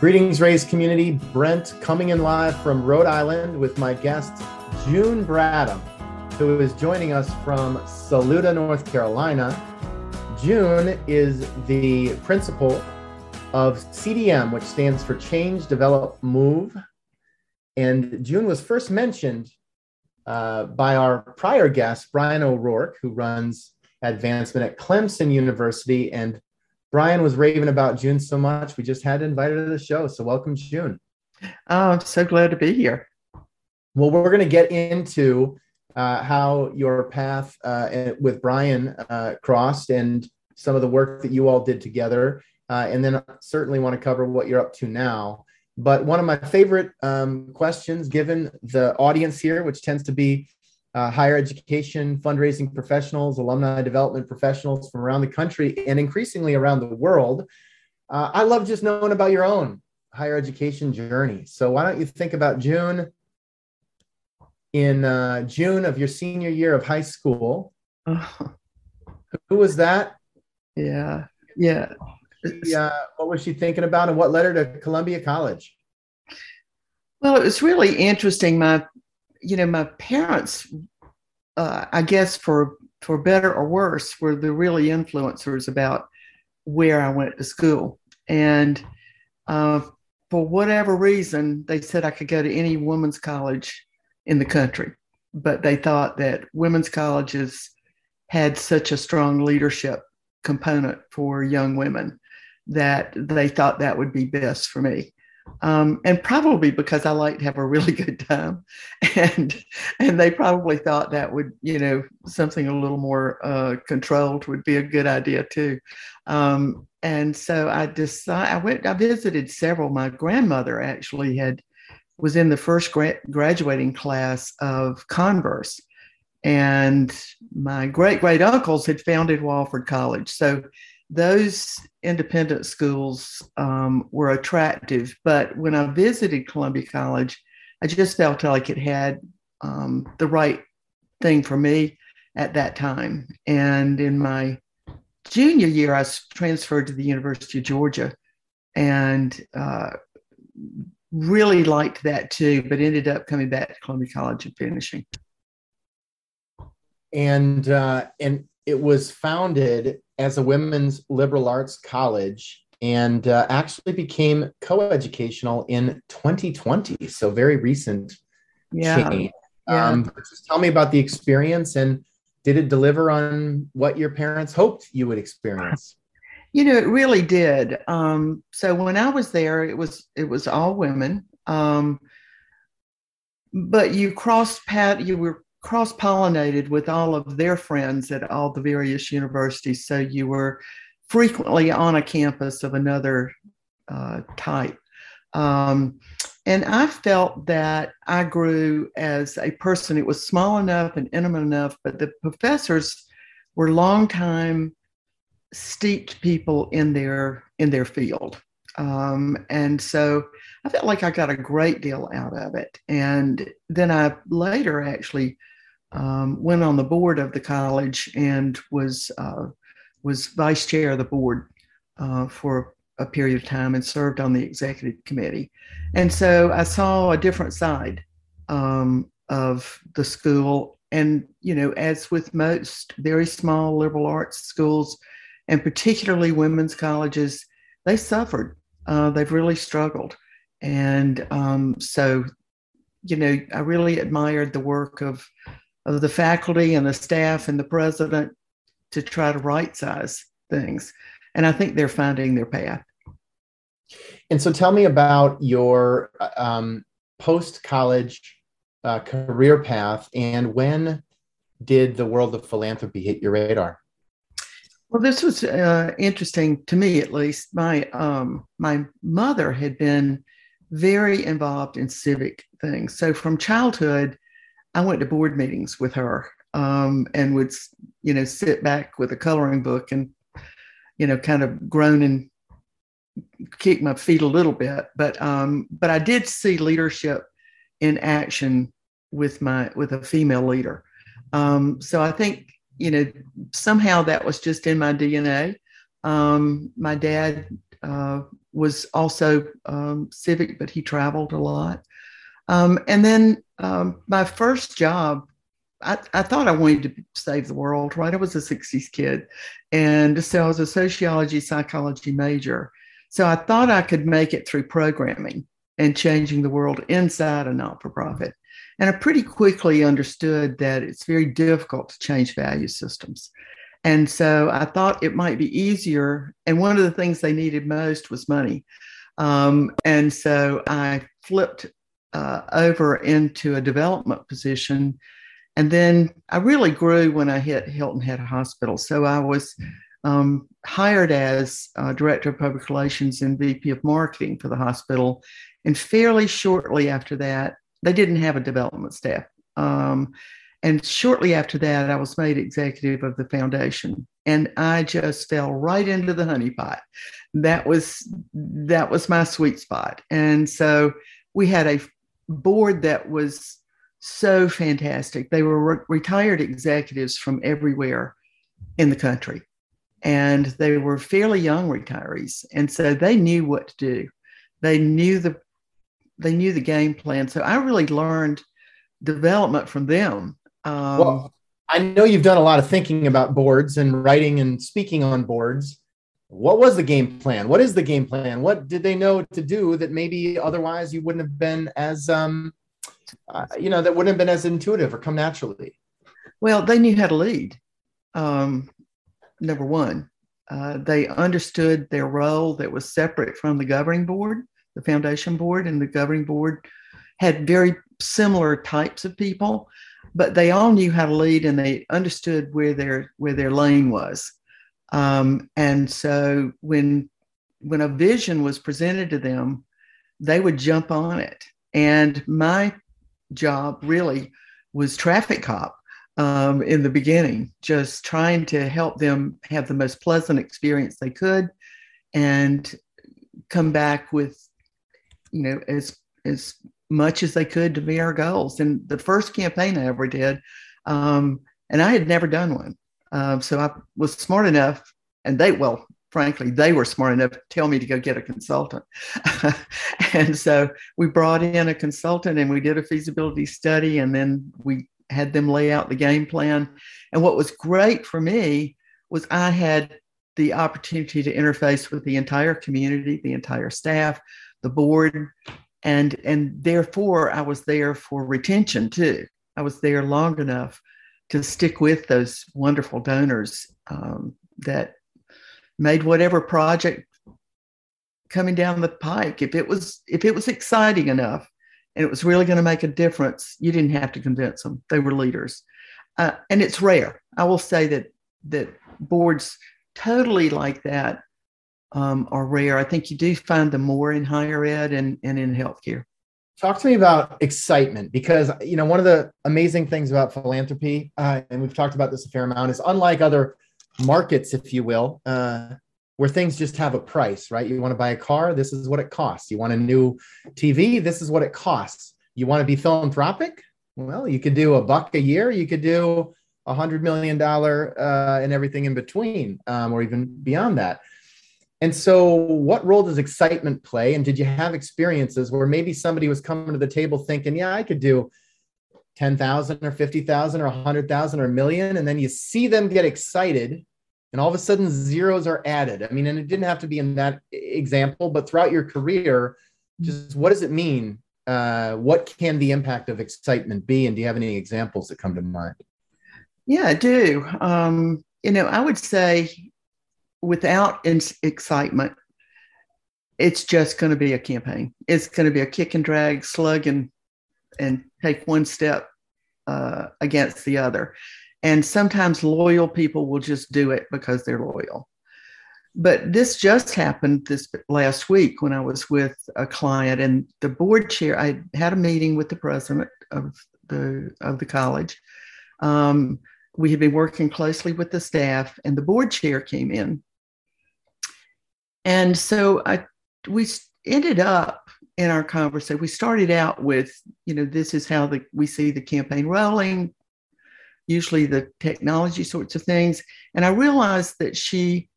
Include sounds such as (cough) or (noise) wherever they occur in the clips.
Greetings, Rays community. Brent coming in live from Rhode Island with my guest, June Bradham, who is joining us from Saluda, North Carolina. June is the principal of CDM, which stands for Change, Develop, Move. And June was first mentioned uh, by our prior guest, Brian O'Rourke, who runs advancement at Clemson University and Brian was raving about June so much, we just had to invite her to the show. So welcome, June. Oh, I'm so glad to be here. Well, we're going to get into uh, how your path uh, with Brian uh, crossed and some of the work that you all did together. Uh, and then certainly want to cover what you're up to now. But one of my favorite um, questions, given the audience here, which tends to be uh, higher education fundraising professionals, alumni development professionals from around the country, and increasingly around the world. Uh, I love just knowing about your own higher education journey. So why don't you think about June in uh, June of your senior year of high school? Oh. (laughs) Who was that? Yeah, yeah. Uh, what was she thinking about, and what led her to Columbia College? Well, it was really interesting. My you know, my parents, uh, I guess for for better or worse, were the really influencers about where I went to school. And uh, for whatever reason, they said I could go to any women's college in the country, but they thought that women's colleges had such a strong leadership component for young women that they thought that would be best for me um, and probably because I like to have a really (laughs) good time, and and they probably thought that would you know something a little more uh, controlled would be a good idea too, um, and so I decided I went I visited several. My grandmother actually had was in the first gra- graduating class of Converse, and my great great uncles had founded Wofford College, so those independent schools um, were attractive. But when I visited Columbia College, I just felt like it had um, the right thing for me at that time. And in my junior year, I transferred to the University of Georgia and uh, really liked that too, but ended up coming back to Columbia College and finishing. And uh, and it was founded as a women's liberal arts college and uh, actually became co-educational in 2020 so very recent yeah. change yeah. Um, just tell me about the experience and did it deliver on what your parents hoped you would experience (laughs) you know it really did um, so when i was there it was it was all women um, but you crossed path you were cross pollinated with all of their friends at all the various universities. So you were frequently on a campus of another uh, type. Um, and I felt that I grew as a person. It was small enough and intimate enough, but the professors were longtime steeped people in their in their field. Um, and so I felt like I got a great deal out of it. And then I later actually um, went on the board of the college and was uh, was vice chair of the board uh, for a period of time and served on the executive committee. And so I saw a different side um, of the school. And, you know, as with most very small liberal arts schools, and particularly women's colleges, they suffered. Uh, they've really struggled. And um, so, you know, I really admired the work of of the faculty and the staff and the president to try to right size things. And I think they're finding their path. And so tell me about your um, post college uh, career path and when did the world of philanthropy hit your radar? Well, this was uh, interesting to me, at least. My um, my mother had been very involved in civic things. So from childhood, I went to board meetings with her um, and would, you know, sit back with a coloring book and, you know, kind of groan and kick my feet a little bit. But um, but I did see leadership in action with my with a female leader. Um, so I think you know somehow that was just in my DNA. Um, my dad uh, was also um, civic, but he traveled a lot. Um, and then um, my first job, I, I, thought I wanted to save the world, right? I was a 60s kid. And so I was a sociology, psychology major. So I thought I could make it through programming and changing the world inside a not for profit. And I pretty quickly understood that it's very difficult to change value systems. And so I thought it might be easier. And one of the things they needed most was money. Um, and so I flipped uh, over into a development position. And then I really grew when I hit Hilton Head Hospital. So I was um, hired as uh, Director of Public Relations and VP of Marketing for the hospital. And fairly shortly after that, they didn't have a development staff. Um, and shortly after that, I was made executive of the foundation, and I just fell right into the honeypot. That was that was my sweet spot, and so we had a board that was so fantastic. They were re- retired executives from everywhere in the country, and they were fairly young retirees, and so they knew what to do. They knew the they knew the game plan. So I really learned development from them um, well, I know you've done a lot of thinking about boards and writing and speaking on boards. What was the game plan? What is the game plan? What did they know to do that maybe otherwise you wouldn't have been as, um, uh, you know, that wouldn't have been as intuitive or come naturally? Well, they knew how to lead. Um, number one, uh, they understood their role that was separate from the governing board, the foundation board, and the governing board had very similar types of people but they all knew how to lead and they understood where their where their lane was. Um, and so when when a vision was presented to them, they would jump on it. And my job really was traffic cop um, in the beginning, just trying to help them have the most pleasant experience they could, and come back with, you know, as as much as they could to meet our goals. And the first campaign I ever did, um, and I had never done one. Um, so I was smart enough, and they, well, frankly, they were smart enough to tell me to go get a consultant. (laughs) and so we brought in a consultant and we did a feasibility study, and then we had them lay out the game plan. And what was great for me was I had the opportunity to interface with the entire community, the entire staff, the board, and and therefore I was there for retention too. I was there long enough to stick with those wonderful donors um, that made whatever project coming down the pike. If it was if it was exciting enough and it was really going to make a difference, you didn't have to convince them. They were leaders, uh, and it's rare. I will say that that boards totally like that um, are rare. I think you do find them more in higher ed and, and in healthcare. Talk to me about excitement because you know one of the amazing things about philanthropy, uh, and we've talked about this a fair amount, is unlike other markets, if you will, uh, where things just have a price, right? You want to buy a car, this is what it costs. You want a new TV, this is what it costs. You want to be philanthropic? Well, you could do a buck a year. You could do a hundred million dollar uh, and everything in between, um, or even beyond that. And so, what role does excitement play? And did you have experiences where maybe somebody was coming to the table thinking, yeah, I could do 10,000 or 50,000 or 100,000 or a million. And then you see them get excited and all of a sudden zeros are added. I mean, and it didn't have to be in that example, but throughout your career, just what does it mean? Uh, what can the impact of excitement be? And do you have any examples that come to mind? Yeah, I do. Um, you know, I would say without excitement, it's just going to be a campaign. It's going to be a kick and drag, slug and and take one step uh, against the other. And sometimes loyal people will just do it because they're loyal. But this just happened this last week when I was with a client and the board chair. I had a meeting with the president of the of the college. Um, we had been working closely with the staff, and the board chair came in and so I, we ended up in our conversation, we started out with, you know, this is how the, we see the campaign rolling, usually the technology sorts of things. And I realized that she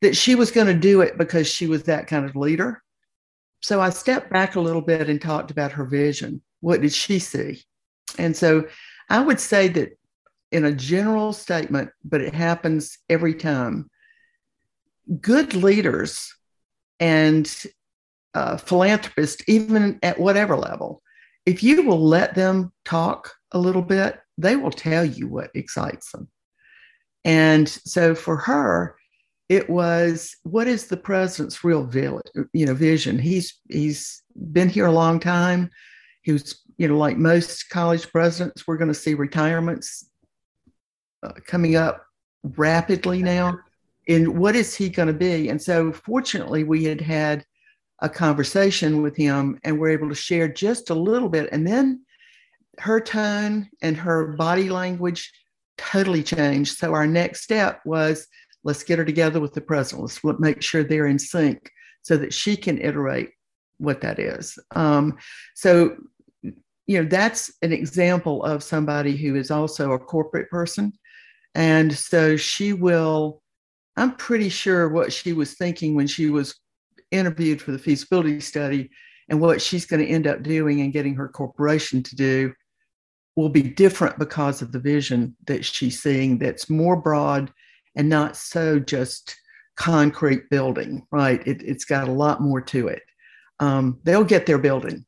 that she was going to do it because she was that kind of leader. So I stepped back a little bit and talked about her vision. What did she see? And so I would say that in a general statement, but it happens every time, good leaders and uh, philanthropists, even at whatever level, if you will let them talk a little bit, they will tell you what excites them. And so for her, it was what is the president's real you know vision? He's he's been here a long time. He was you know like most college presidents, we're going to see retirements uh, coming up rapidly now. And what is he going to be? And so fortunately, we had had a conversation with him and we're able to share just a little bit. And then her tone and her body language totally changed. So our next step was let's get her together with the president. Let's make sure they're in sync so that she can iterate what that is. Um, so, you know, that's an example of somebody who is also a corporate person. And so she will, I'm pretty sure what she was thinking when she was interviewed for the feasibility study and what she's going to end up doing and getting her corporation to do will be different because of the vision that she's seeing that's more broad and not so just concrete building, right? It, has got a lot more to it. Um, they'll get their building,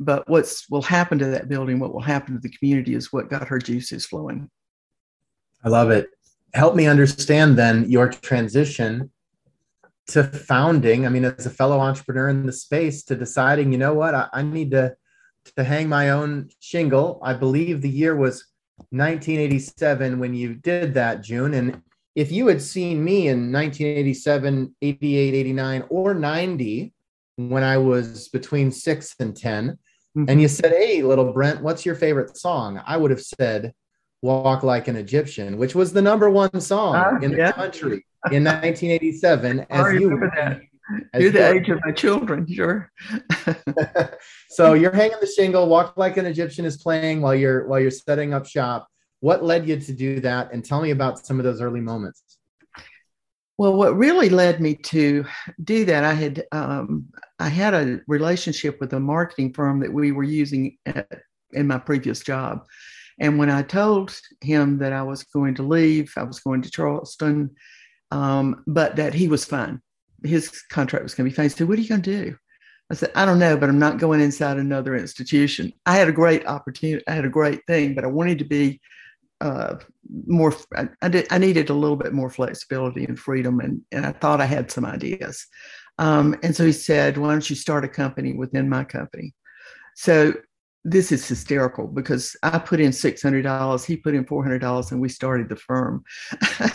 but what's will happen to that building, what will happen to the community is what got her juices flowing. I love it. Help me understand then your transition to founding. I mean as a fellow entrepreneur in the space to deciding you know what i, I need to to hang my own shingle. I believe the year was 1987 when you did that june. And if you had seen me in 1987 88 89 or 90 when i was between 6 and 10 mm-hmm. and you said hey little brent what's your favorite song? I would have said walk like an egyptian which was the number one song uh, in the yeah. country in 1987 (laughs) as you that. As You're the age of my children, sure. (laughs) so you're hanging the shingle. Walk like an Egyptian is playing while you're while you're setting up shop. What led you to do that? And tell me about some of those early moments. Well, what really led me to do that, I had um, I had a relationship with a marketing firm that we were using at, in my previous job, and when I told him that I was going to leave, I was going to Charleston um, but that he was fine. His contract was going to be fine. He said, What are you going to do? I said, I don't know, but I'm not going inside another institution. I had a great opportunity. I had a great thing, but I wanted to be uh, more, I, I, did, I, needed a little bit more flexibility and freedom. And, and I thought I had some ideas. Um, and so he said, Why don't you start a company within my company? So this is hysterical because I put in $600, he put in $400, and we started the firm.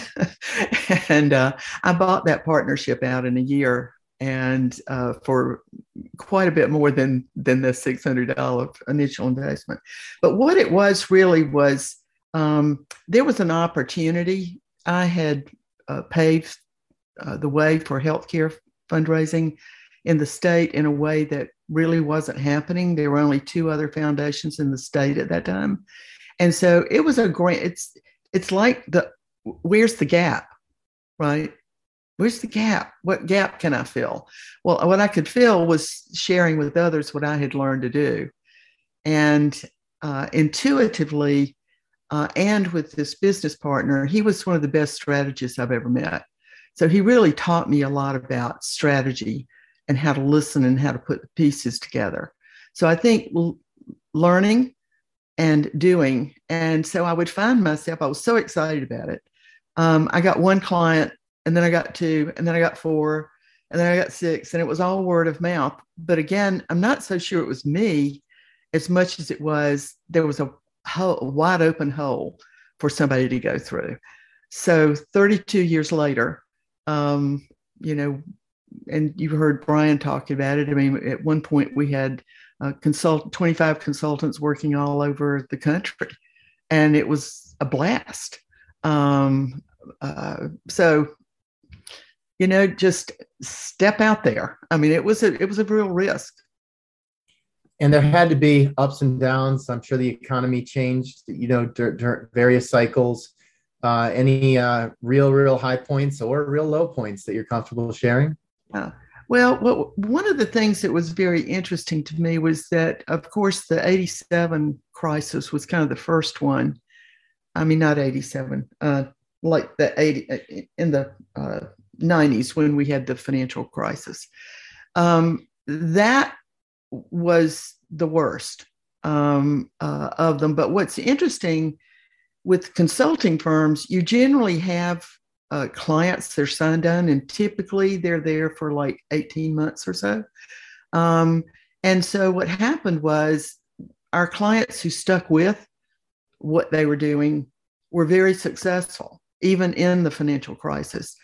(laughs) and uh, I bought that partnership out in a year and uh, for quite a bit more than, than the $600 initial investment. But what it was really was um, there was an opportunity. I had uh, paved uh, the way for healthcare fundraising in the state in a way that really wasn't happening. There were only two other foundations in the state at that time. And so it was a great, it's, it's like the, where's the gap, right? Where's the gap? What gap can I fill? Well, what I could fill was sharing with others what I had learned to do. And uh, intuitively, uh, and with this business partner, he was one of the best strategists I've ever met. So he really taught me a lot about strategy and how to listen and how to put the pieces together. So I think learning and doing. And so I would find myself, I was so excited about it. Um, I got one client, and then I got two, and then I got four, and then I got six, and it was all word of mouth. But again, I'm not so sure it was me as much as it was there was a, hole, a wide open hole for somebody to go through. So 32 years later, um, you know, and you heard Brian talking about it. I mean, at one point we had uh, consult 25 consultants working all over the country, and it was a blast. Um, uh, so, you know, just step out there. I mean, it was a it was a real risk. And there had to be ups and downs. I'm sure the economy changed. You know, during various cycles. Uh, any uh, real, real high points or real low points that you're comfortable sharing? Uh, well, one of the things that was very interesting to me was that, of course, the 87 crisis was kind of the first one. I mean, not 87, uh, like the 80 uh, in the 90s when we had the financial crisis. Um, that was the worst um, uh, of them. But what's interesting with consulting firms, you generally have uh, clients they're signed on, and typically they're there for like 18 months or so. Um, and so what happened was our clients who stuck with what they were doing were very successful, even in the financial crisis.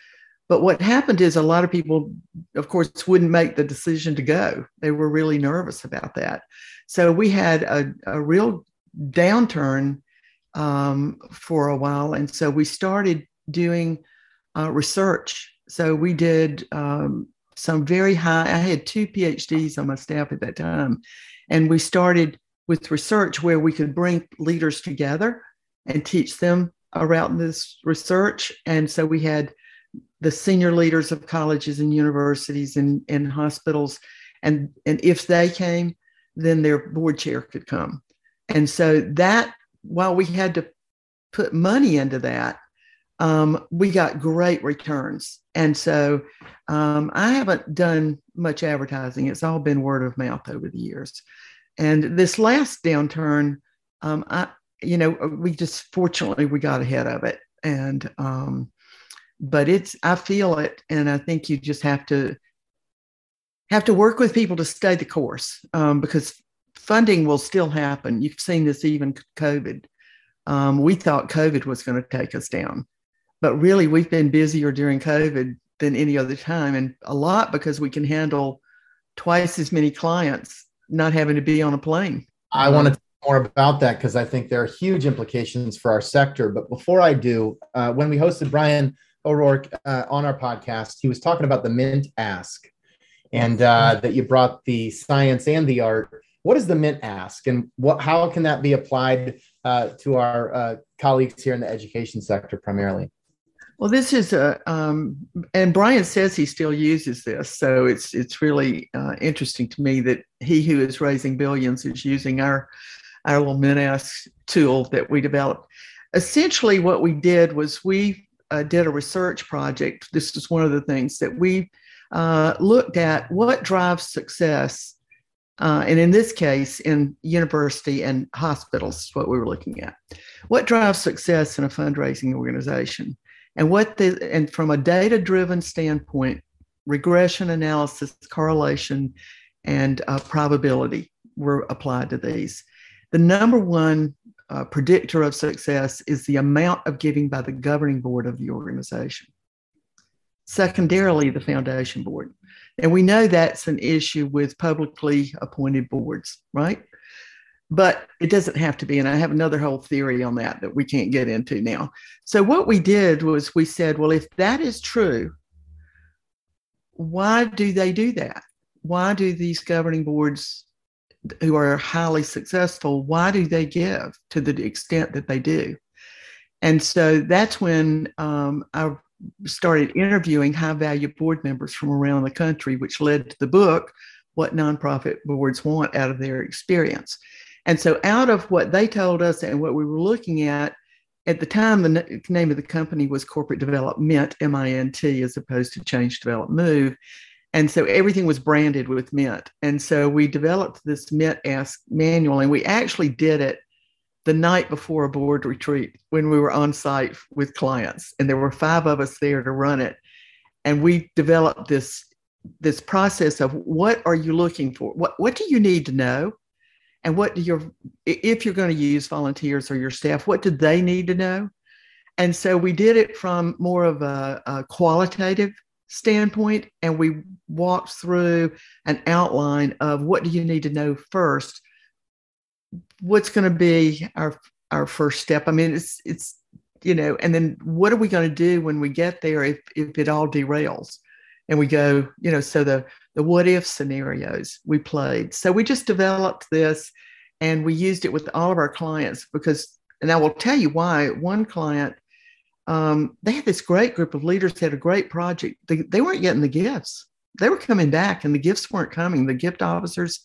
But what happened is a lot of people, of course, wouldn't make the decision to go. They were really nervous about that. So we had a, a real downturn um, for a while. And so we started doing uh, research. So we did um, some very high, I had two PhDs on my staff at that time. And we started with research where we could bring leaders together and teach them around this research. And so we had the senior leaders of colleges and universities and, and hospitals. And, and if they came, then their board chair could come. And so that, while we had to put money into that, um, we got great returns. And so um, I haven't done much advertising. It's all been word of mouth over the years. And this last downturn, um, I, you know, we just fortunately we got ahead of it. And um, but it's I feel it, and I think you just have to have to work with people to stay the course um, because funding will still happen. You've seen this even COVID. Um, we thought COVID was going to take us down, but really we've been busier during COVID than any other time, and a lot because we can handle twice as many clients not having to be on a plane. I want to talk more about that because I think there are huge implications for our sector. But before I do, uh, when we hosted Brian O'Rourke uh, on our podcast, he was talking about the Mint Ask, and uh, that you brought the science and the art. What is the Mint Ask, and what? How can that be applied uh, to our uh, colleagues here in the education sector primarily? Well, this is a, um, and Brian says he still uses this, so it's it's really uh, interesting to me that he who is raising billions is using our our little Mint tool that we developed. Essentially, what we did was we uh, did a research project. This is one of the things that we uh, looked at what drives success. Uh, and in this case, in university and hospitals, is what we were looking at. What drives success in a fundraising organization? And what the and from a data-driven standpoint, regression analysis, correlation, and uh, probability were applied to these. The number one uh, predictor of success is the amount of giving by the governing board of the organization. Secondarily, the foundation board. And we know that's an issue with publicly appointed boards, right? But it doesn't have to be. And I have another whole theory on that that we can't get into now. So, what we did was we said, well, if that is true, why do they do that? Why do these governing boards who are highly successful, why do they give to the extent that they do? And so that's when um, I started interviewing high value board members from around the country, which led to the book, What Nonprofit Boards Want Out of Their Experience. And so, out of what they told us and what we were looking at, at the time, the name of the company was Corporate Development, M I N T, as opposed to Change Develop Move. And so everything was branded with Mint. And so we developed this Mint Ask manual, and we actually did it the night before a board retreat when we were on site with clients. And there were five of us there to run it. And we developed this, this process of what are you looking for? What, what do you need to know? And what do your, if you're going to use volunteers or your staff, what do they need to know? And so we did it from more of a, a qualitative standpoint and we walked through an outline of what do you need to know first? What's going to be our our first step? I mean it's it's you know and then what are we going to do when we get there if if it all derails? And we go you know so the the what if scenarios we played so we just developed this and we used it with all of our clients because and i will tell you why one client um, they had this great group of leaders that had a great project. They, they weren't getting the gifts. They were coming back, and the gifts weren't coming. The gift officers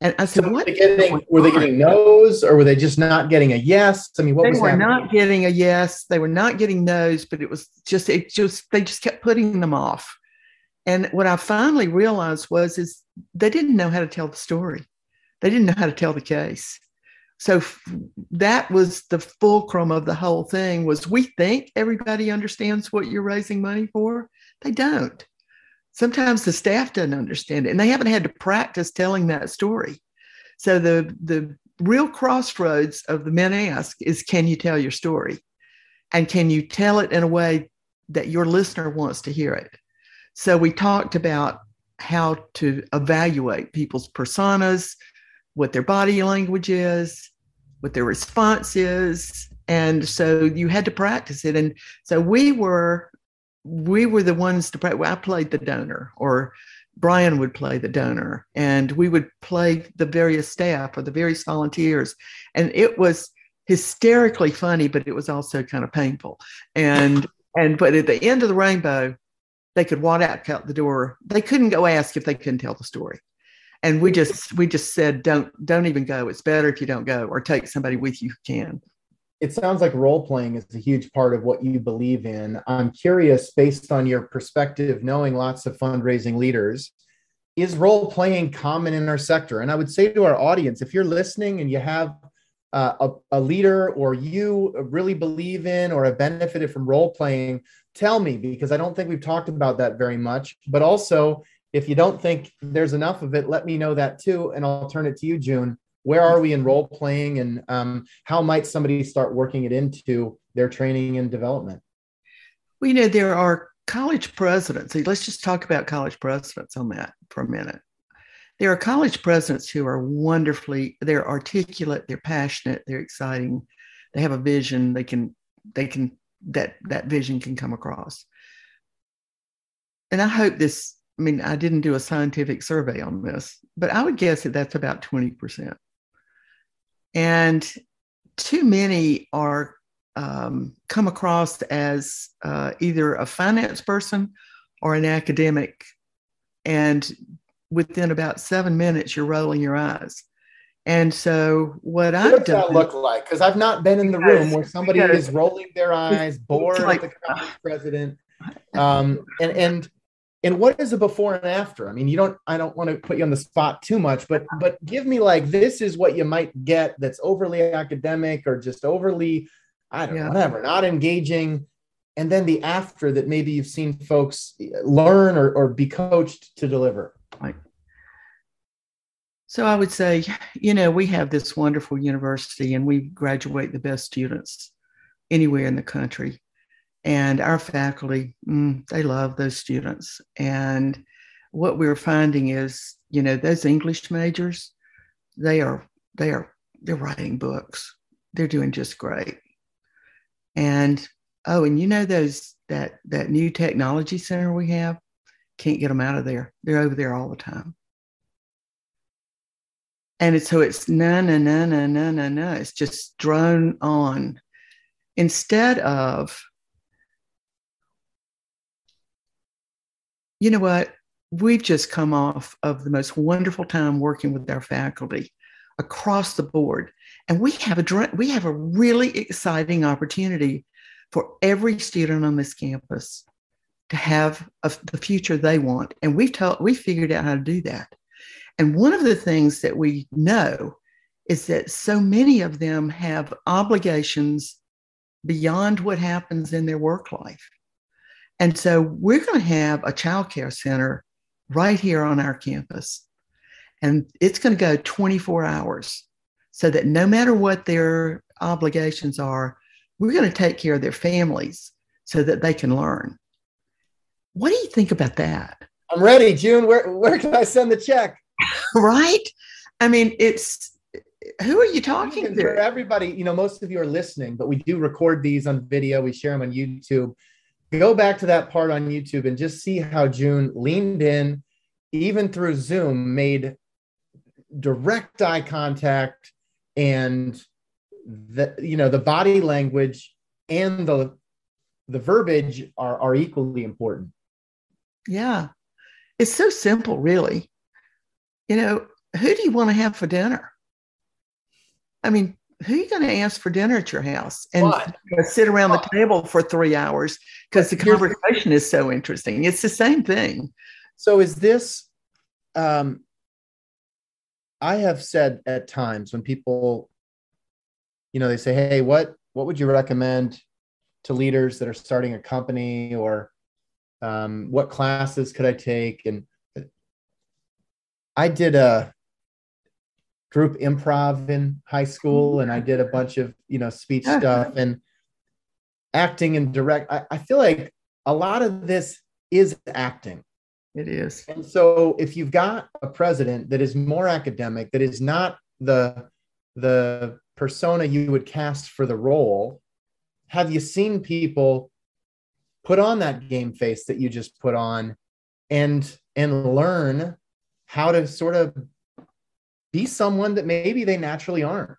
and I said, so "What? Were they, getting, were they getting no's, or were they just not getting a yes? I mean, what they was were happening? not getting a yes. They were not getting no's, but it was just it just they just kept putting them off. And what I finally realized was is they didn't know how to tell the story. They didn't know how to tell the case. So that was the fulcrum of the whole thing was we think everybody understands what you're raising money for. They don't sometimes the staff doesn't understand it and they haven't had to practice telling that story so the the real crossroads of the Mint Ask is can you tell your story and can you tell it in a way that your listener wants to hear it so we talked about how to evaluate people's personas what their body language is what their response is and so you had to practice it and so we were we were the ones to play. I played the donor, or Brian would play the donor, and we would play the various staff or the various volunteers. And it was hysterically funny, but it was also kind of painful. And and but at the end of the rainbow, they could walk out, the door. They couldn't go ask if they couldn't tell the story. And we just we just said, don't don't even go. It's better if you don't go, or take somebody with you who can it sounds like role playing is a huge part of what you believe in. I'm curious, based on your perspective, knowing lots of fundraising leaders, is role playing common in our sector? And I would say to our audience, if you're listening and you have uh, a, a, leader or you really believe in or have benefited from role playing, tell me because I don't think we've talked about that very much. But also, if you don't think there's enough of it, let me know that too, and I'll turn it to you, June. Where are we in role playing and um, how might somebody start working it into their training and development? Well you know there are college presidents. Let's just talk about college presidents on that for a minute. There are college presidents who are wonderfully they're articulate they're passionate they're exciting they have a vision they can they can that that vision can come across. And i hope this i mean i didn't do a scientific survey on this but i would guess that that's about 20% and too many are um, come across as uh, either a finance person or an academic and within about seven minutes you're rolling your eyes and so what, what I've does that look like? Because I've not been in the room where somebody is rolling their eyes, bored like, at the college president, um, and and and what is a before and after i mean you don't i don't want to put you on the spot too much but but give me like this is what you might get that's overly academic or just overly i don't yeah. know whatever not engaging and then the after that maybe you've seen folks learn or, or be coached to deliver right so i would say you know we have this wonderful university and we graduate the best students anywhere in the country. And our faculty mm, they love those students. And what we're finding is you know those english majors they are they are they're writing books. They're doing just great. And oh and you know those that that new technology center we have? Can't get them out of there. They're over there all the time and it's so it's no no no no no no no it's just drone on instead of you know what? We've just come off of the most wonderful time working with our faculty across the board. And we have a we have a really exciting opportunity for every student on this campus to have a, the future they want. And we've told we figured out how to do that. And one of the things that we know is that so many of them have obligations beyond what happens in their work life. And so we're going to have a child care center right here on our campus. And it's going to go 24 hours so that no matter what their obligations are, we're going to take care of their families so that they can learn. What do you think about that? I'm ready, June. Where, where can I send the check? (laughs) right? I mean, it's who are you talking to? For everybody, you know, most of you are listening, but we do record these on video. We share them on YouTube go back to that part on YouTube and just see how June leaned in, even through Zoom, made direct eye contact and the you know the body language and the the verbiage are, are equally important. Yeah. It's so simple, really. You know, who do you want to have for dinner? I mean, who are you going to ask for dinner at your house and sit around the table for three hours because the conversation is so interesting? It's the same thing. So, is this? Um, I have said at times when people, you know, they say, "Hey, what what would you recommend to leaders that are starting a company, or um, what classes could I take?" And I did a group improv in high school mm-hmm. and I did a bunch of, you know, speech stuff and acting and direct. I, I feel like a lot of this is acting. It is. And so if you've got a president that is more academic, that is not the the persona you would cast for the role, have you seen people put on that game face that you just put on and and learn how to sort of be someone that maybe they naturally aren't.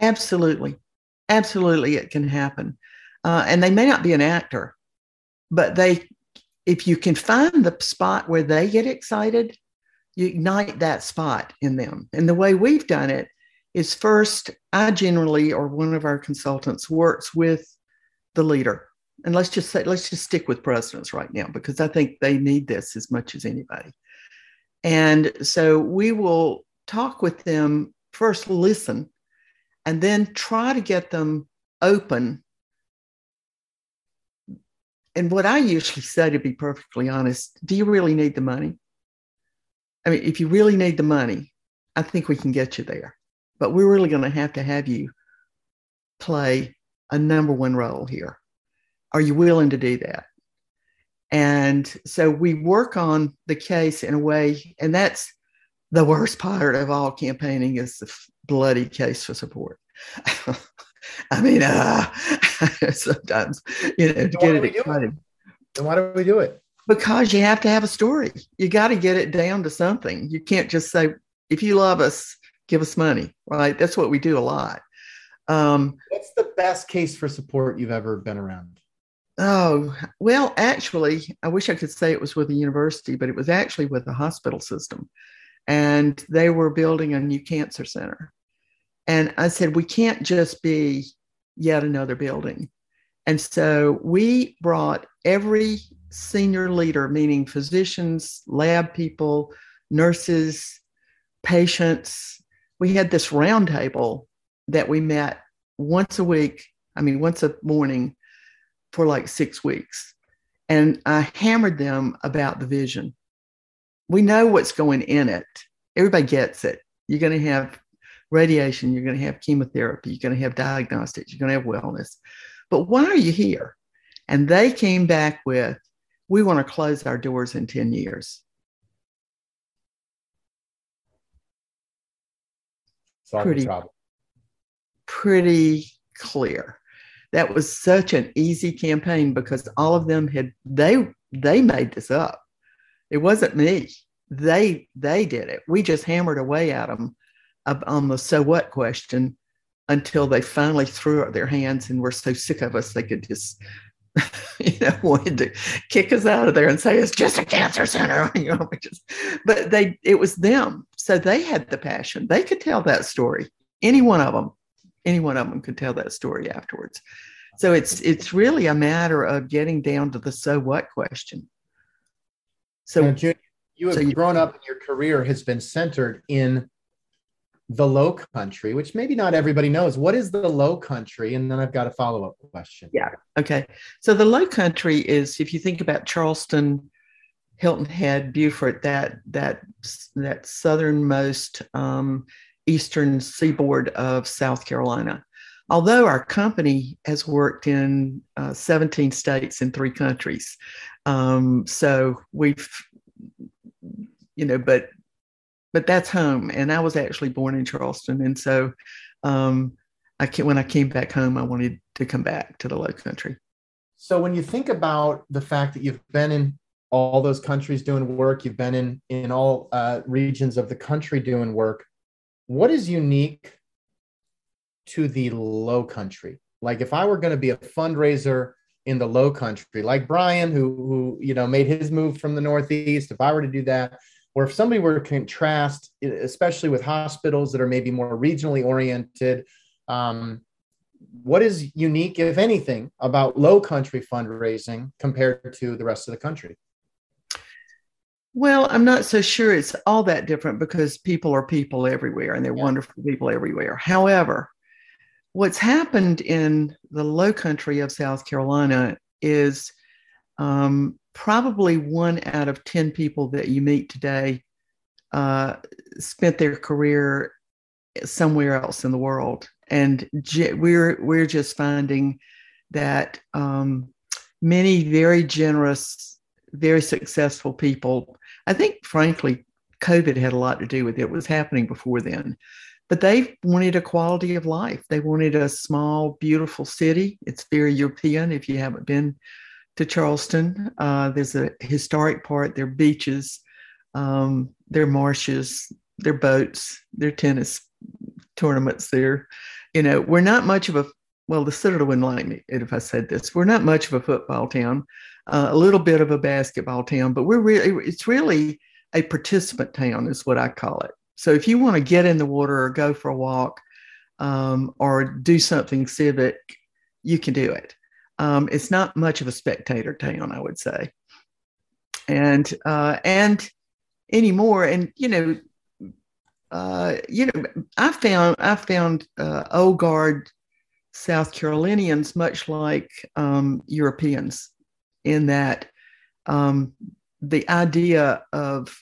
Absolutely. Absolutely, it can happen. Uh, and they may not be an actor, but they, if you can find the spot where they get excited, you ignite that spot in them. And the way we've done it is first, I generally, or one of our consultants, works with the leader. And let's just say, let's just stick with presidents right now because I think they need this as much as anybody. And so we will talk with them, first listen, and then try to get them open. And what I usually say, to be perfectly honest, do you really need the money? I mean, if you really need the money, I think we can get you there. But we're really going to have to have you play a number one role here. Are you willing to do that? And so we work on the case in a way, and that's the worst part of all campaigning is the bloody case for support. (laughs) I mean, uh, (laughs) sometimes, you know, to get it excited. And why do we do it? Because you have to have a story. You got to get it down to something. You can't just say, if you love us, give us money, right? That's what we do a lot. Um, What's the best case for support you've ever been around? Oh, well, actually, I wish I could say it was with a university, but it was actually with the hospital system and they were building a new cancer center. And I said, we can't just be yet another building. And so we brought every senior leader, meaning physicians, lab people, nurses, patients. We had this roundtable that we met once a week, I mean, once a morning for like six weeks. And I hammered them about the vision we know what's going in it. Everybody gets it. You're going to have radiation, you're going to have chemotherapy, you're going to have diagnostics, you're going to have wellness. But why are you here? And they came back with, we want to close our doors in 10 years. Pretty, pretty clear. That was such an easy campaign because all of them had they they made this up. It wasn't me. They they did it. We just hammered away at them on the so what question until they finally threw up their hands and were so sick of us they could just (laughs) you know (laughs) wanted to kick us out of there and say it's just a cancer center (laughs) you know just, but they it was them so they had the passion they could tell that story any one of them any one of them could tell that story afterwards so it's it's really a matter of getting down to the so what question so, now, you have so you, grown up and your career has been centered in the low country, which maybe not everybody knows. What is the low country? And then I've got a follow up question. Yeah. Okay. So the low country is if you think about Charleston, Hilton Head, Beaufort, that that that southernmost um, eastern seaboard of South Carolina. Although our company has worked in uh, 17 states in three countries, um, so we've, you know, but but that's home, and I was actually born in Charleston, and so um, I can, when I came back home, I wanted to come back to the Low Country. So when you think about the fact that you've been in all those countries doing work, you've been in in all uh, regions of the country doing work. What is unique to the Low Country? Like if I were going to be a fundraiser in the low country, like Brian, who, who you know made his move from the Northeast. If I were to do that, or if somebody were to contrast, especially with hospitals that are maybe more regionally oriented, um, what is unique, if anything, about low country fundraising compared to the rest of the country? Well, I'm not so sure it's all that different because people are people everywhere and they're yeah. wonderful people everywhere. However, what's happened in the low country of South Carolina is um, probably one out of 10 people that you meet today uh, spent their career somewhere else in the world. And we're, we're just finding that um, many very generous, very successful people I think, frankly, COVID had a lot to do with it. It was happening before then. But they wanted a quality of life. They wanted a small, beautiful city. It's very European if you haven't been to Charleston. Uh, there's a historic part, there are beaches, um, there are marshes, there are boats, there are tennis tournaments there. You know, we're not much of a, well, the Citadel wouldn't like me if I said this. We're not much of a football town uh, a little bit of a basketball town, but we're really, it's really a participant town, is what I call it. So if you want to get in the water or go for a walk um, or do something civic, you can do it. Um, it's not much of a spectator town, I would say. And, uh, and anymore, and, you know, uh, you know, I found I found uh, old guard South Carolinians much like um, Europeans in that um, the idea of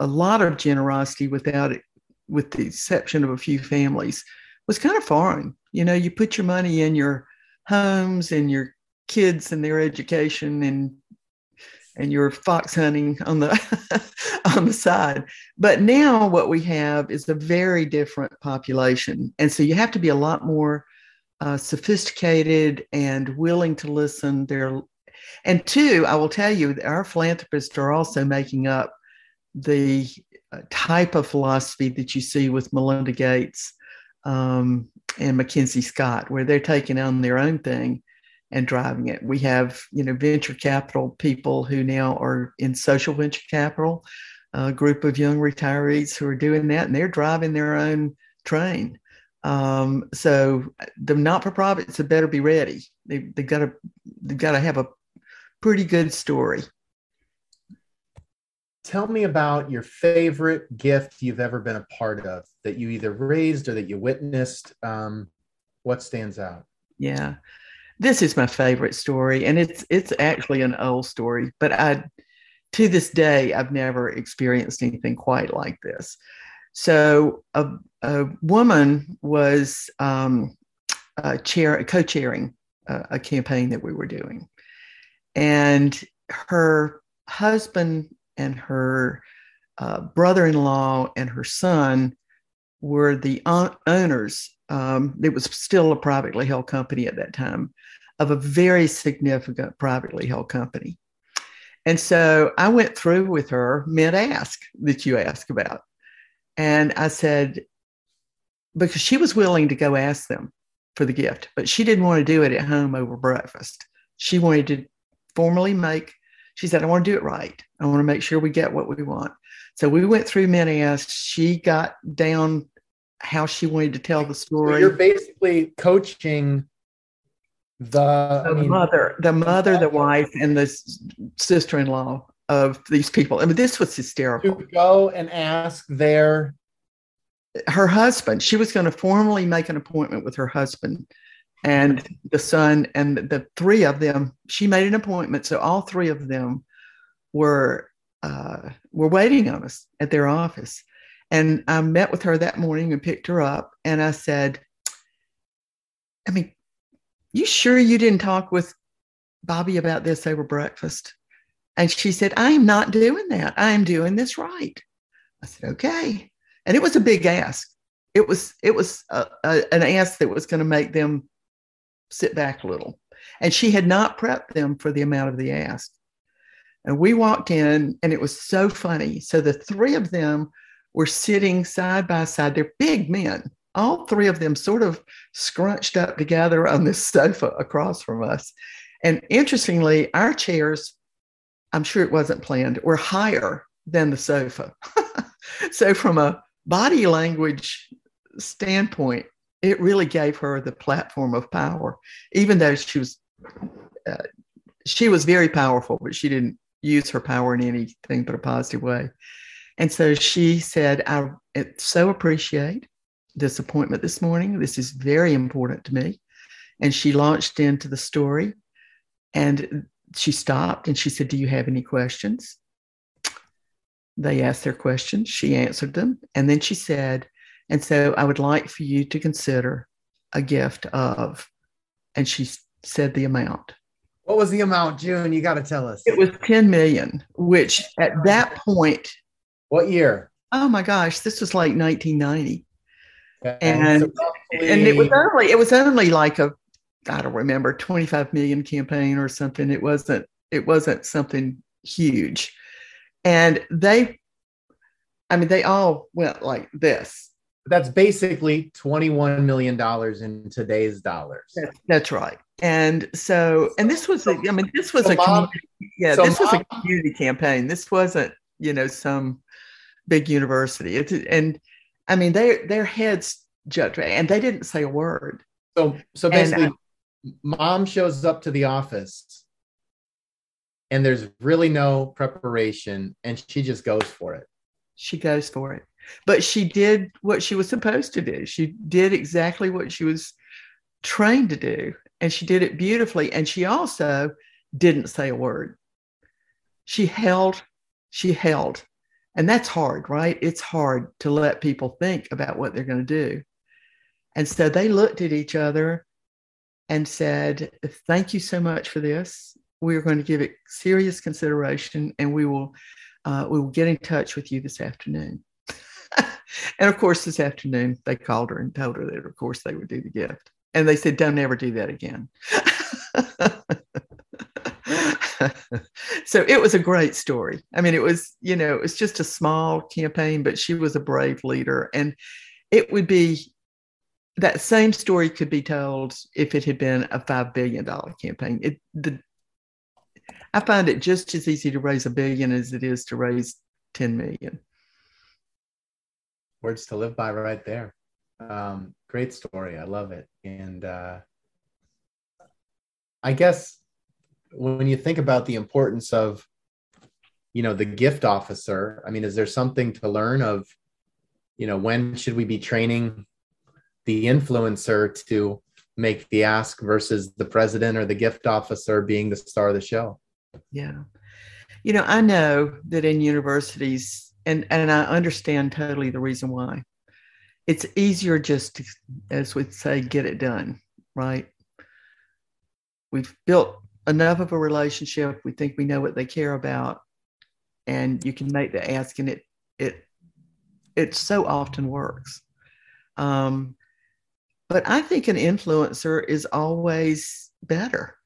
a lot of generosity without it, with the exception of a few families, was kind of foreign. You know, you put your money in your homes and your kids and their education and and your fox hunting on the (laughs) on the side. But now what we have is a very different population, and so you have to be a lot more uh, sophisticated and willing to listen. They're and two, I will tell you, our philanthropists are also making up the uh, type of philosophy that you see with Melinda Gates um, and MacKenzie Scott, where they're taking on their own thing and driving it. We have, you know, venture capital people who now are in social venture capital, a group of young retirees who are doing that, and they're driving their own train. Um, so the not-for-profits had better be ready. They they got to they got to have a pretty good story. Tell me about your favorite gift you've ever been a part of that you either raised or that you witnessed. Um, what stands out? Yeah, this is my favorite story, and it's it's actually an old story, but I to this day I've never experienced anything quite like this. So a, a woman was um, chair co-chairing a, a campaign that we were doing, and her husband and her uh, brother-in-law and her son were the owners. Um, it was still a privately held company at that time of a very significant privately held company. And so I went through with her Mint Ask that you ask about. And I said, because she was willing to go ask them for the gift, but she didn't want to do it at home over breakfast. She wanted to formally make, she said, I want to do it right. I want to make sure we get what we want. So we went through Mint Ask. She got down how she wanted to tell the story. So you're basically coaching the, the mean, mother, the mother, the wife, and the sister-in-law of these people. I mean, this was hysterical. To go and ask their her husband. She was going to formally make an appointment with her husband and the son and the three of them she made an appointment so all three of them were uh, were waiting on us at their office and i met with her that morning and picked her up and i said i mean you sure you didn't talk with bobby about this over breakfast and she said i am not doing that i am doing this right i said okay and it was a big ask it was it was a, a, an ask that was going to make them sit back a little. And she had not prepped them for the amount of the ask. And we walked in, and it was so funny. So the three of them were sitting side by side. They're big men, all three of them sort of scrunched up together on this sofa across from us. And interestingly, our chairs, I'm sure it wasn't planned, were higher than the sofa. (laughs) so, from a body language standpoint, it really gave her the platform of power, even though she was. Uh, she was very powerful, but she didn't use her power in anything but a positive way. And so she said, I so appreciate this appointment this morning. This is very important to me. And she launched into the story and she stopped and she said, Do you have any questions? They asked their questions. She answered them. And then she said, And so I would like for you to consider a gift of, and she said the amount. What was the amount, June? You got to tell us. It was 10 million, which at that point. What year? Oh my gosh, this was like 1990. Okay. And, so and it was only, it was only like a, I don't remember, 25 million campaign or something. It wasn't, it wasn't something huge. And they, I mean, they all went like this. That's basically $21 million in today's dollars. That's, that's right. And so, and this was, a, I mean, this was so a, mom, yeah, so this mom, was a community campaign. This wasn't, you know, some big university. It, and I mean, they, their heads judged, and they didn't say a word. So, so basically, and, uh, mom shows up to the office and there's really no preparation and she just goes for it. She goes for it. But she did what she was supposed to do. She did exactly what she was trained to do and she did it beautifully. And she also didn't say a word. She held, she held. And that's hard, right? It's hard to let people think about what they're going to do. And so they looked at each other and said, Thank you so much for this. We're going to give it serious consideration and we will uh, we will get in touch with you this afternoon. (laughs) and of course, this afternoon they called her and told her that, of course, they would do the gift. And they said, don't ever do that again. (laughs) so it was a great story. I mean, it was, you know, it was just a small campaign, but she was a brave leader. And it would be that same story could be told if it had been a $5 billion campaign. It, the, I find it just as easy to raise a billion as it is to raise 10 million. Words to live by right there. Um, great story. I love it. And uh, I guess when you think about the importance of, you know, the gift officer, I mean, is there something to learn of, you know, when should we be training the influencer to make the ask versus the president or the gift officer being the star of the show? Yeah. You know, I know that in universities, and, and I understand totally the reason why it's easier just to, as we say, get it done, right? We've built enough of a relationship. We think we know what they care about, and you can make the ask, and it it it so often works. Um, but I think an influencer is always better,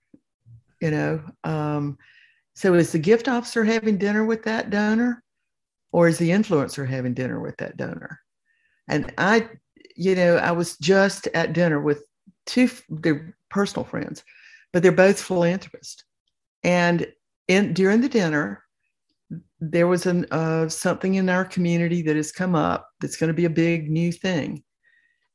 you know. Um, so is the gift officer having dinner with that donor, or is the influencer having dinner with that donor? And I, you know, I was just at dinner with two, they're personal friends, but they're both philanthropists. And in during the dinner, there was an uh, something in our community that has come up that's going to be a big new thing.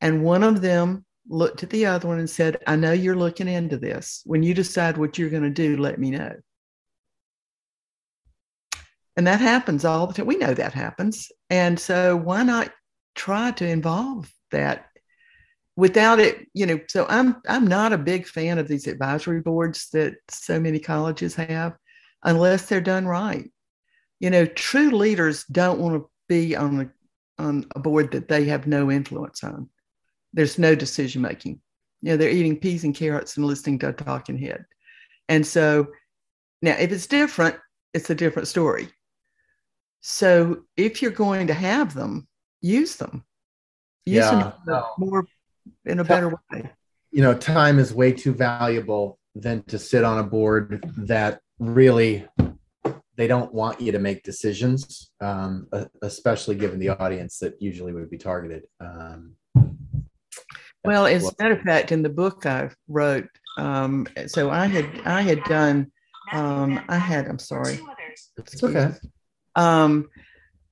And one of them looked at the other one and said, I know you're looking into this. When you decide what you're going to do, let me know. And that happens all the time. We know that happens. And so why not try to involve that without it you know so i'm i'm not a big fan of these advisory boards that so many colleges have unless they're done right you know true leaders don't want to be on a on a board that they have no influence on there's no decision making. You know they're eating peas and carrots and listening to a talking head. And so now if it's different it's a different story. So if you're going to have them use them. Use yeah. them more in a better way. you know time is way too valuable than to sit on a board that really they don't want you to make decisions um, especially given the audience that usually would be targeted. Um, well as a matter of fact in the book i wrote Um, so I had I had done um, I had I'm sorry. It's okay. Um,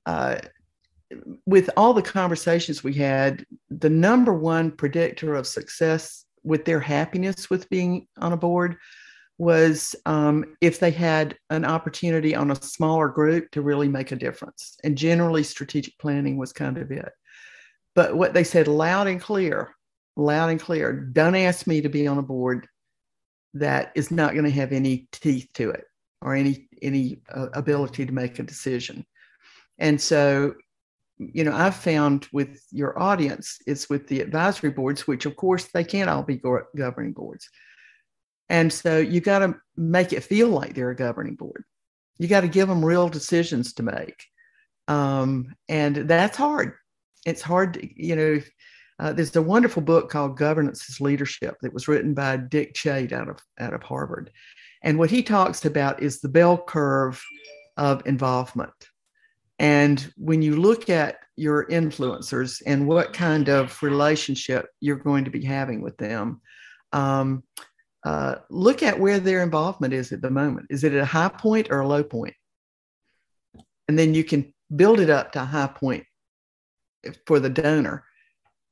uh, with all the conversations we had, the number one predictor of success with their happiness with being on a board was um, if they had an opportunity on a smaller group to really make a difference. And generally, strategic planning was kind of it. But what they said loud and clear, loud and clear, don't ask me to be on a board that is not going to have any teeth to it or any any uh, ability to make a decision. And so, you know, I've found with your audience, it's with the advisory boards, which of course they can't all be go- governing boards and so you got to make it feel like they're a governing board. You got to give them real decisions to make. Um, and that's hard. It's hard, to, you know. Uh, there's a wonderful book called Governance as Leadership that was written by Dick Chait out of, out of Harvard. And what he talks about is the bell curve of involvement. And when you look at your influencers and what kind of relationship you're going to be having with them, um, uh, look at where their involvement is at the moment. Is it at a high point or a low point? And then you can build it up to a high point for the donor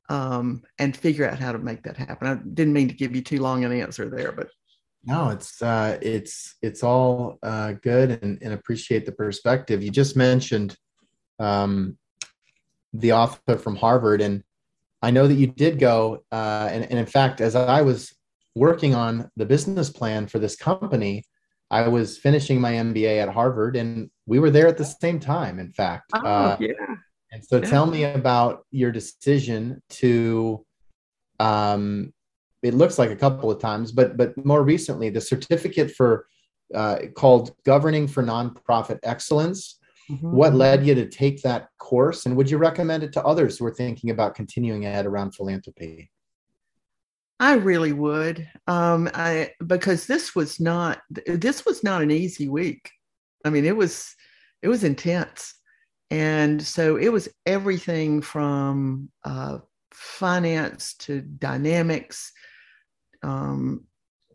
um, and figure out how to make that happen. I didn't mean to give you too long an answer there, but no, it's uh, it's it's all uh, good and, and appreciate the perspective. You just mentioned um, the author from Harvard, and I know that you did go. Uh, and, and in fact, as I was working on the business plan for this company, I was finishing my MBA at Harvard, and we were there at the same time. In fact, oh, uh, yeah. And so, tell me about your decision to. Um, it looks like a couple of times, but but more recently, the certificate for uh, called Governing for Nonprofit Excellence. Mm-hmm. What led you to take that course, and would you recommend it to others who are thinking about continuing ed around philanthropy? I really would, um, I because this was not this was not an easy week. I mean, it was it was intense, and so it was everything from uh, finance to dynamics um,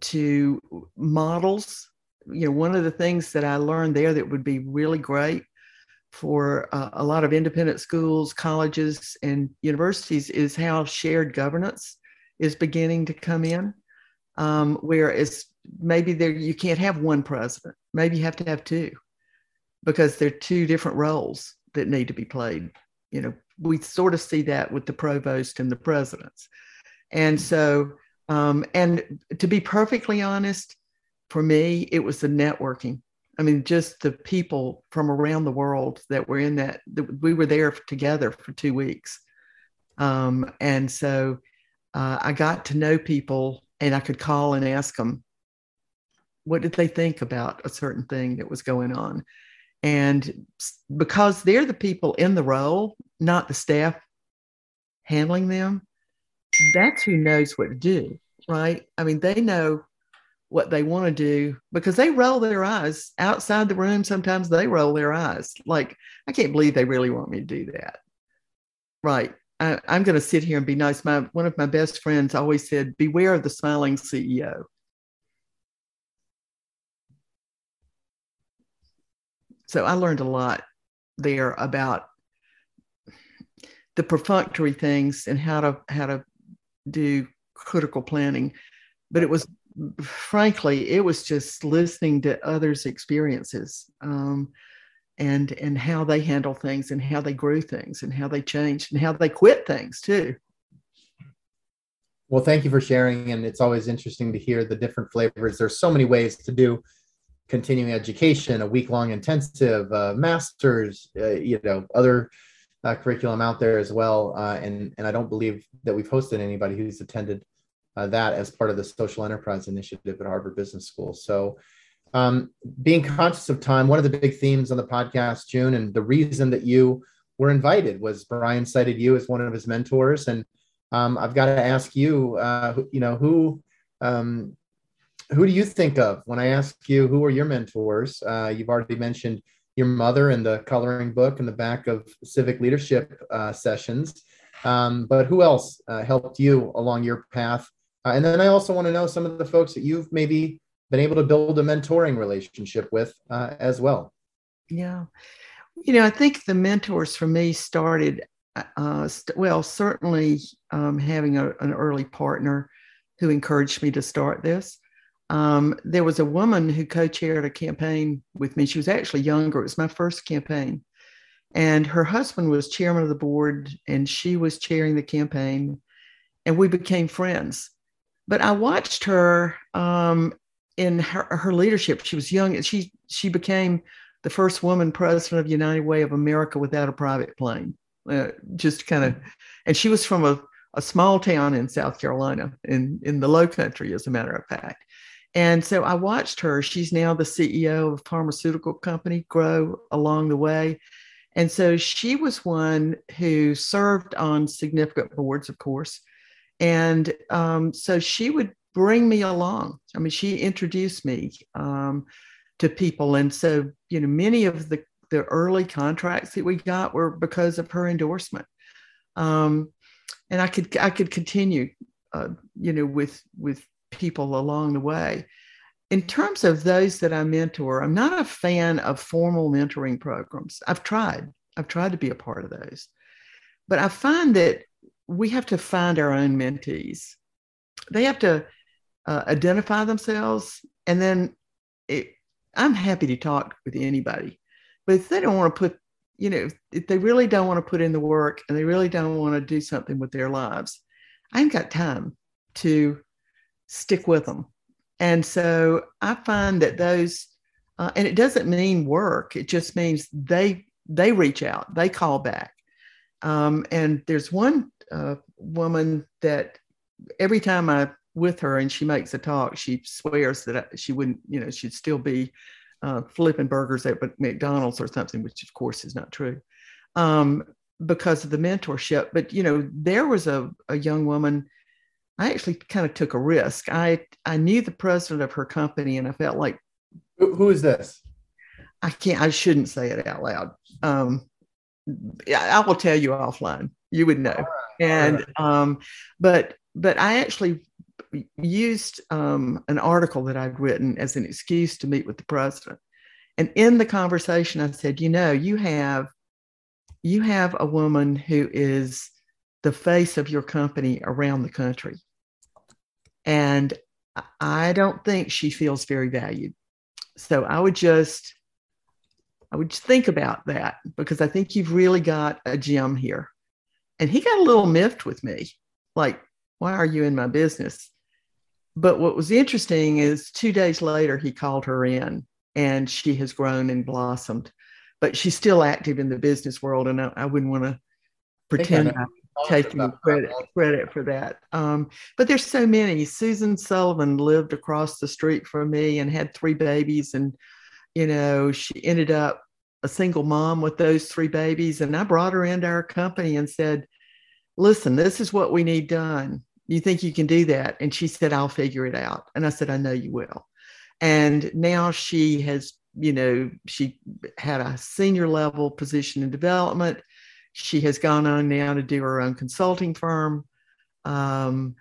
to models. You know, one of the things that I learned there that would be really great for uh, a lot of independent schools, colleges, and universities is how shared governance is beginning to come in, um, whereas maybe there you can't have one president. Maybe you have to have two, because they're two different roles that need to be played. You know, we sort of see that with the provost and the presidents, and so um, and to be perfectly honest, for me, it was the networking. I mean, just the people from around the world that were in that, that we were there together for two weeks. Um, and so uh, I got to know people and I could call and ask them, what did they think about a certain thing that was going on? And because they're the people in the role, not the staff handling them, that's who knows what to do, right? I mean, they know what they want to do because they roll their eyes outside the room. Sometimes they roll their eyes like, I can't believe they really want me to do that. Right. I, am going to sit here and be nice. My one of my best friends always said, "Beware of the smiling CEO." So I learned a lot there about the perfunctory things and how to how to do critical planning. But it was, frankly, it was just listening to others' experiences. Um, and and how they handle things and how they grew things and how they changed and how they quit things too well thank you for sharing and it's always interesting to hear the different flavors there's so many ways to do continuing education a week-long intensive uh, masters uh, you know other uh, curriculum out there as well uh, and and i don't believe that we've hosted anybody who's attended uh, that as part of the social enterprise initiative at harvard business school so um, being conscious of time, one of the big themes on the podcast, June, and the reason that you were invited was Brian cited you as one of his mentors. And um, I've got to ask you, uh, you know, who um, who do you think of when I ask you who are your mentors? Uh, you've already mentioned your mother and the coloring book in the back of civic leadership uh, sessions. Um, but who else uh, helped you along your path Uh, and then I also want to know some of the folks that you've maybe been able to build a mentoring relationship with uh, as well. Yeah. You know, I think the mentors for me started, uh, st- well, certainly um, having a, an early partner who encouraged me to start this. Um, there was a woman who co chaired a campaign with me. She was actually younger. It was my first campaign. And her husband was chairman of the board, and she was chairing the campaign. And we became friends. But I watched her um, in her, her leadership. She was young, and she she became the first woman president of United Way of America without a private plane. Uh, just kind of, and she was from a, a small town in South Carolina, in in the Low Country, as a matter of fact. And so I watched her. She's now the CEO of a pharmaceutical company, grow along the way. And so she was one who served on significant boards, of course. And um, so she would bring me along. I mean, she introduced me um, to people. And so, you know, many of the, the early contracts that we got were because of her endorsement. Um, and I could I could continue, uh, you know, with with people along the way. In terms of those that I mentor, I'm not a fan of formal mentoring programs. I've tried, I've tried to be a part of those. But I find that we have to find our own mentees. They have to uh, identify themselves, and then it, I'm happy to talk with anybody. But if they don't want to put, you know, if they really don't want to put in the work and they really don't want to do something with their lives, I ain't got time to stick with them. And so I find that those, uh, and it doesn't mean work. It just means they they reach out, they call back. Um, and there's one uh, woman that every time I with her and she makes a talk, she swears that she wouldn't, you know, she'd still be uh, flipping burgers at McDonald's or something, which of course is not true, um, because of the mentorship. But you know, there was a, a young woman I actually kind of took a risk. I I knew the president of her company, and I felt like, who, who is this? I can't. I shouldn't say it out loud. Um, I, will tell you offline. You would know. Right, and right. um, but but I actually used um, an article that I'd written as an excuse to meet with the president. And in the conversation, I said, you know, you have you have a woman who is the face of your company around the country. And I don't think she feels very valued. So I would just, I would just think about that because I think you've really got a gem here. And he got a little miffed with me, like, why are you in my business? But what was interesting is two days later, he called her in and she has grown and blossomed. But she's still active in the business world. And I, I wouldn't want to pretend I, taking credit credit for that. Um, but there's so many. Susan Sullivan lived across the street from me and had three babies, and you know she ended up a single mom with those three babies. And I brought her into our company and said, "Listen, this is what we need done. You think you can do that?" And she said, "I'll figure it out." And I said, "I know you will." And now she has, you know, she had a senior level position in development she has gone on now to do her own consulting firm. Um,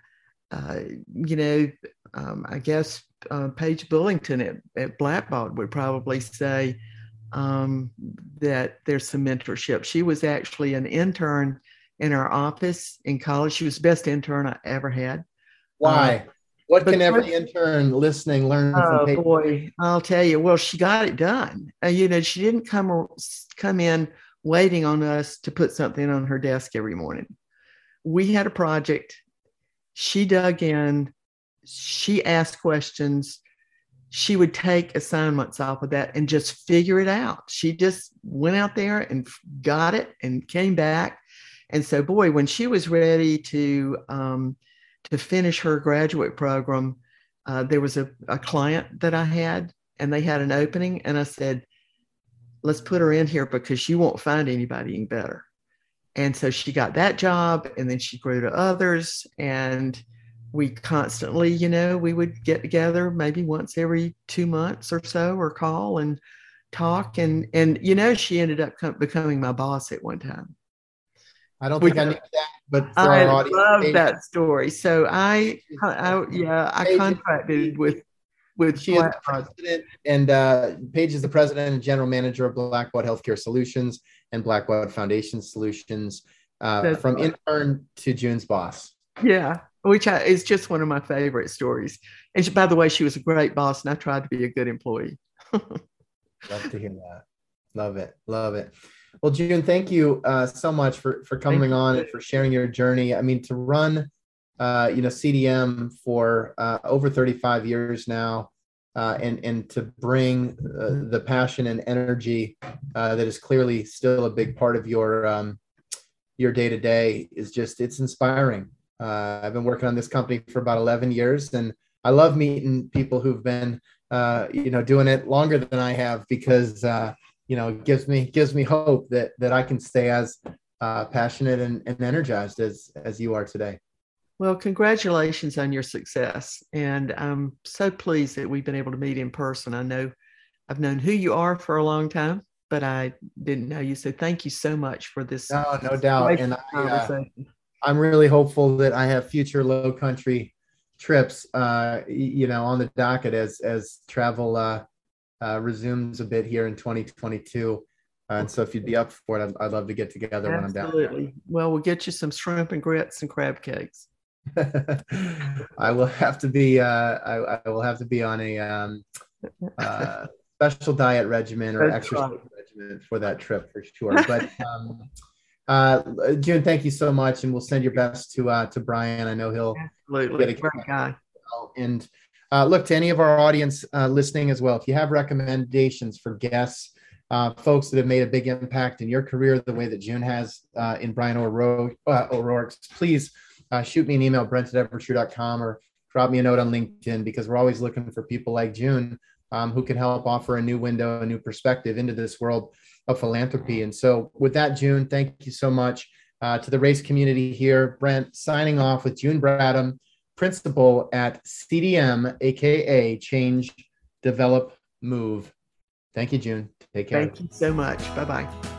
uh, you know, um, I guess uh, Paige Bullington at, at Blackbaud would probably say um, that there's some mentorship. She was actually an intern in our office in college. She was the best intern I ever had. Why? Uh, what can every intern listening learn oh, from boy, I'll tell you. Well, she got it done. Uh, you know, she didn't come come in waiting on us to put something on her desk every morning. We had a project. She dug in, she asked questions. She would take assignments off of that and just figure it out. She just went out there and got it and came back. And so, boy, when she was ready to um, to finish her graduate program, uh, there was a, a client that I had, and they had an opening, and I said, let's put her in here because you won't find anybody any better. And so she got that job and then she grew to others. And we constantly, you know, we would get together maybe once every two months or so or call and talk. And, and you know, she ended up becoming my boss at one time. I don't think I knew that, but I love that story. So I, I, I yeah, I contracted with with she is the president and uh, Paige is the president and general manager of Blackbaud Healthcare Solutions and Blackbaud Foundation Solutions. Uh, from intern to June's boss. Yeah, which I, is just one of my favorite stories. And she, by the way, she was a great boss, and I tried to be a good employee. (laughs) Love to hear that. Love it. Love it. Well, June, thank you uh, so much for for coming on and for sharing your journey. I mean, to run, uh, you know, CDM for uh, over 35 years now, uh, and and to bring uh, the passion and energy uh, that is clearly still a big part of your um, your day to day is just it's inspiring. I've been working on this company for about 11 years, and I love meeting people who've been you know doing it longer than I have because you know gives me gives me hope that that I can stay as uh, passionate and, and energized as as you are today. Well, congratulations on your success, and I'm so pleased that we've been able to meet in person. I know I've known who you are for a long time, but I didn't know you. So thank you so much for this. No, no doubt. And I, uh, I'm really hopeful that I have future low country trips, uh, you know, on the docket as as travel uh, uh, resumes a bit here in 2022. Uh, and so if you'd be up for it, I'd, I'd love to get together Absolutely. when I'm down. Absolutely. Well, we'll get you some shrimp and grits and crab cakes. (laughs) I will have to be. Uh, I, I, will have to be on a um, uh, special diet regimen or That's exercise regimen for that trip for sure. But (laughs) um, uh, June, thank you so much, and we'll send your best to uh, to Brian. I know he'll absolutely get a great guy. And uh, look to any of our audience uh, listening as well. If you have recommendations for guests, uh, folks that have made a big impact in your career, the way that June has uh, in Brian O'Rourke, uh, O'Rourke's, please uh, shoot me an email, brent at evertrue.com, or drop me a note on LinkedIn because we're always looking for people like June um, who can help offer a new window, a new perspective into this world of philanthropy. And so, with that, June, thank you so much to the race community here. Brent signing off with June Bradham principal at CDM, aka Change, Develop, Move. Thank you, June. Take care. Thank you so much. Bye bye.